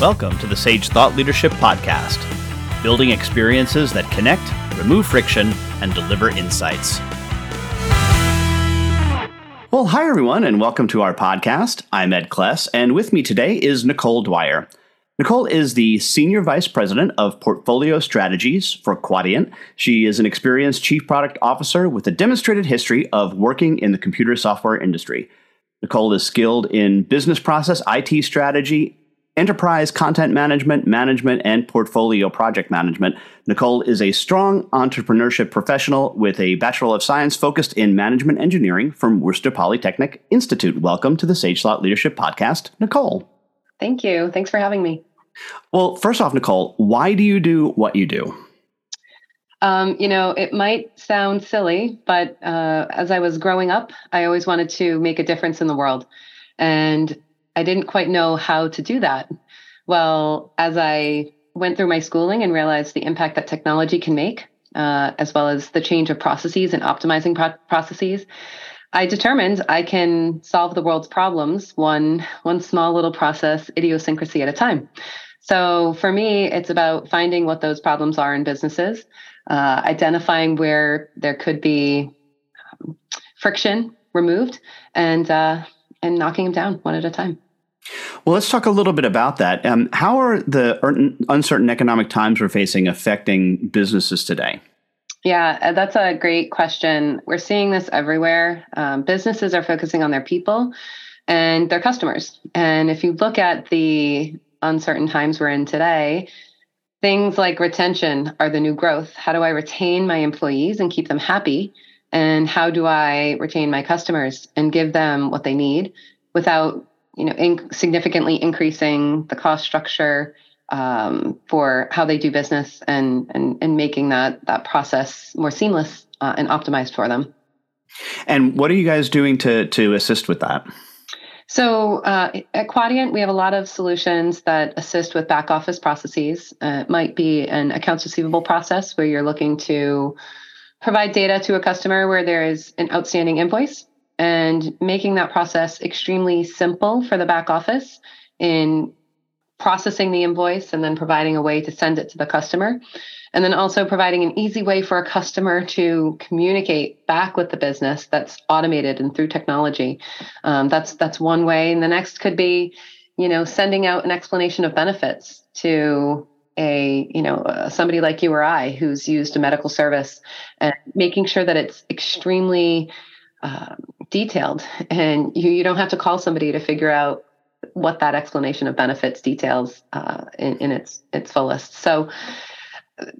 Welcome to the Sage Thought Leadership Podcast, building experiences that connect, remove friction, and deliver insights. Well, hi everyone, and welcome to our podcast. I'm Ed Kless, and with me today is Nicole Dwyer. Nicole is the Senior Vice President of Portfolio Strategies for Quadient. She is an experienced Chief Product Officer with a demonstrated history of working in the computer software industry. Nicole is skilled in business process, IT strategy, enterprise content management, management, and portfolio project management. Nicole is a strong entrepreneurship professional with a Bachelor of Science focused in management engineering from Worcester Polytechnic Institute. Welcome to the Sage Thought Leadership Podcast, Nicole. Thank you. Thanks for having me. Well, first off, Nicole, why do you do what you do? Um, you know, it might sound silly, but uh, as I was growing up, I always wanted to make a difference in the world. And I didn't quite know how to do that. Well, as I went through my schooling and realized the impact that technology can make, uh, as well as the change of processes and optimizing pro- processes, I determined I can solve the world's problems one one small little process idiosyncrasy at a time. So for me, it's about finding what those problems are in businesses, uh, identifying where there could be friction removed, and uh, and knocking them down one at a time. Well, let's talk a little bit about that. Um, how are the uncertain economic times we're facing affecting businesses today? Yeah, uh, that's a great question. We're seeing this everywhere. Um, businesses are focusing on their people and their customers. And if you look at the uncertain times we're in today, things like retention are the new growth. How do I retain my employees and keep them happy? And how do I retain my customers and give them what they need without you know, in significantly increasing the cost structure um, for how they do business and and and making that that process more seamless uh, and optimized for them. And what are you guys doing to to assist with that? So uh, at Quadient, we have a lot of solutions that assist with back office processes. Uh, it might be an accounts receivable process where you're looking to provide data to a customer where there is an outstanding invoice and making that process extremely simple for the back office in processing the invoice and then providing a way to send it to the customer. And then also providing an easy way for a customer to communicate back with the business that's automated and through technology. Um, that's that's one way. And the next could be, you know, sending out an explanation of benefits to a you know uh, somebody like you or I who's used a medical service and making sure that it's extremely um, detailed and you, you don't have to call somebody to figure out what that explanation of benefits details uh, in, in, its its fullest. So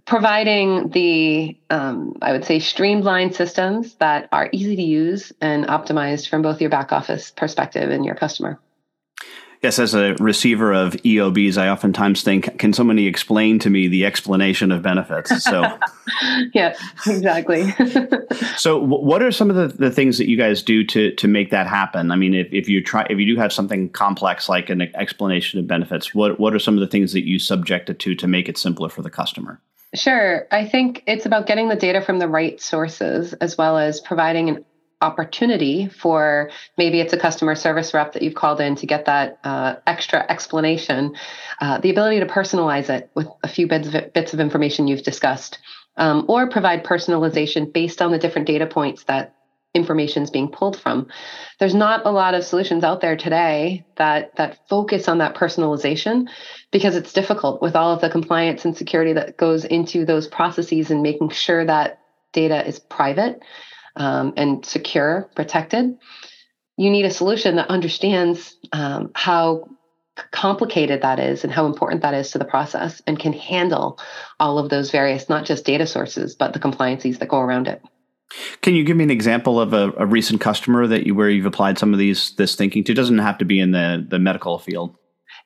providing the um, i would say streamlined systems that are easy to use and optimized from both your back office perspective and your customer Yes, as a receiver of EOBs, I oftentimes think, can somebody explain to me the explanation of benefits? So, yeah, exactly. so, what are some of the, the things that you guys do to to make that happen? I mean, if, if you try, if you do have something complex like an explanation of benefits, what what are some of the things that you subject it to to make it simpler for the customer? Sure. I think it's about getting the data from the right sources as well as providing an opportunity for maybe it's a customer service rep that you've called in to get that uh, extra explanation, uh, the ability to personalize it with a few bits of, bits of information you've discussed, um, or provide personalization based on the different data points that information is being pulled from. There's not a lot of solutions out there today that that focus on that personalization because it's difficult with all of the compliance and security that goes into those processes and making sure that data is private um, and secure, protected, you need a solution that understands um, how complicated that is and how important that is to the process and can handle all of those various, not just data sources, but the compliances that go around it. Can you give me an example of a, a recent customer that you where you've applied some of these this thinking to? It doesn't have to be in the the medical field.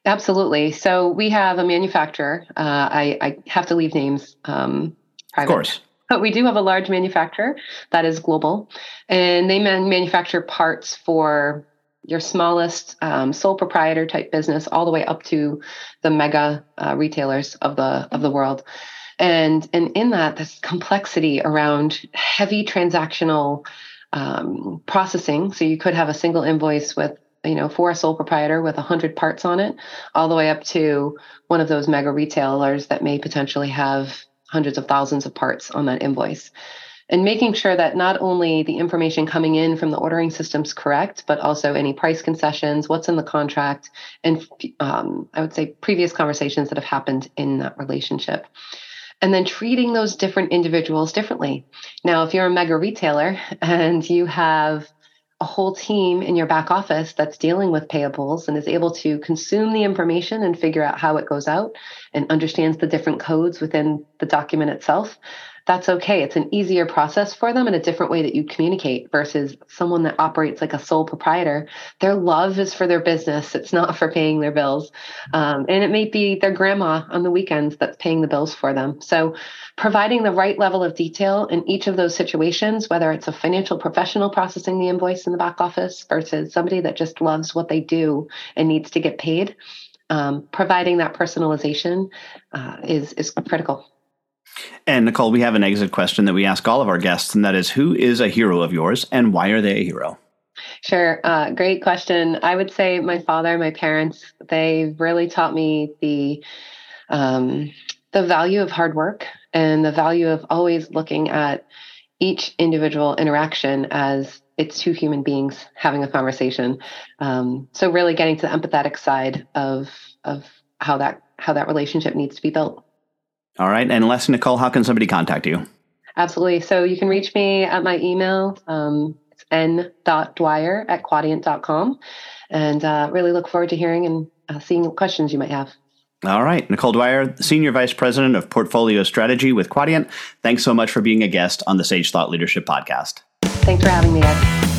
Absolutely. So we have a manufacturer. Uh, I, I, have to leave names. Um, private. Of course. But we do have a large manufacturer that is global, and they man- manufacture parts for your smallest um, sole proprietor type business, all the way up to the mega uh, retailers of the of the world. And and in that, this complexity around heavy transactional um, processing. So you could have a single invoice with you know, for a sole proprietor with 100 parts on it, all the way up to one of those mega retailers that may potentially have hundreds of thousands of parts on that invoice. And making sure that not only the information coming in from the ordering system is correct, but also any price concessions, what's in the contract, and um, I would say previous conversations that have happened in that relationship and then treating those different individuals differently. Now, if you're a mega retailer and you have a whole team in your back office that's dealing with payables and is able to consume the information and figure out how it goes out and understands the different codes within the document itself, that's okay. It's an easier process for them and a different way that you communicate versus someone that operates like a sole proprietor. Their love is for their business, it's not for paying their bills. Um, and it may be their grandma on the weekends that's paying the bills for them. So, providing the right level of detail in each of those situations, whether it's a financial professional processing the invoice in the back office versus somebody that just loves what they do and needs to get paid. Um, providing that personalization uh, is is critical. And Nicole, we have an exit question that we ask all of our guests, and that is who is a hero of yours and why are they a hero? Sure. Uh, great question. I would say my father, my parents, they really taught me the um, the value of hard work and the value of always looking at each individual interaction as it's two human beings having a conversation. Um, so really getting to the empathetic side of of how that how that relationship needs to be built. All right. And Les Nicole, how can somebody contact you? Absolutely. So you can reach me at my email. Um, it's n.dwyer at quadient.com. And uh, really look forward to hearing and uh, seeing what questions you might have. All right. Nicole Dwyer, Senior Vice President of Portfolio Strategy with Quadient. Thanks so much for being a guest on the Sage Thought Leadership Podcast. Thanks for having me, Ed.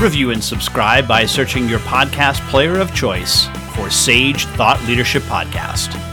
Review and subscribe by searching your podcast player of choice Sage Thought Leadership Podcast.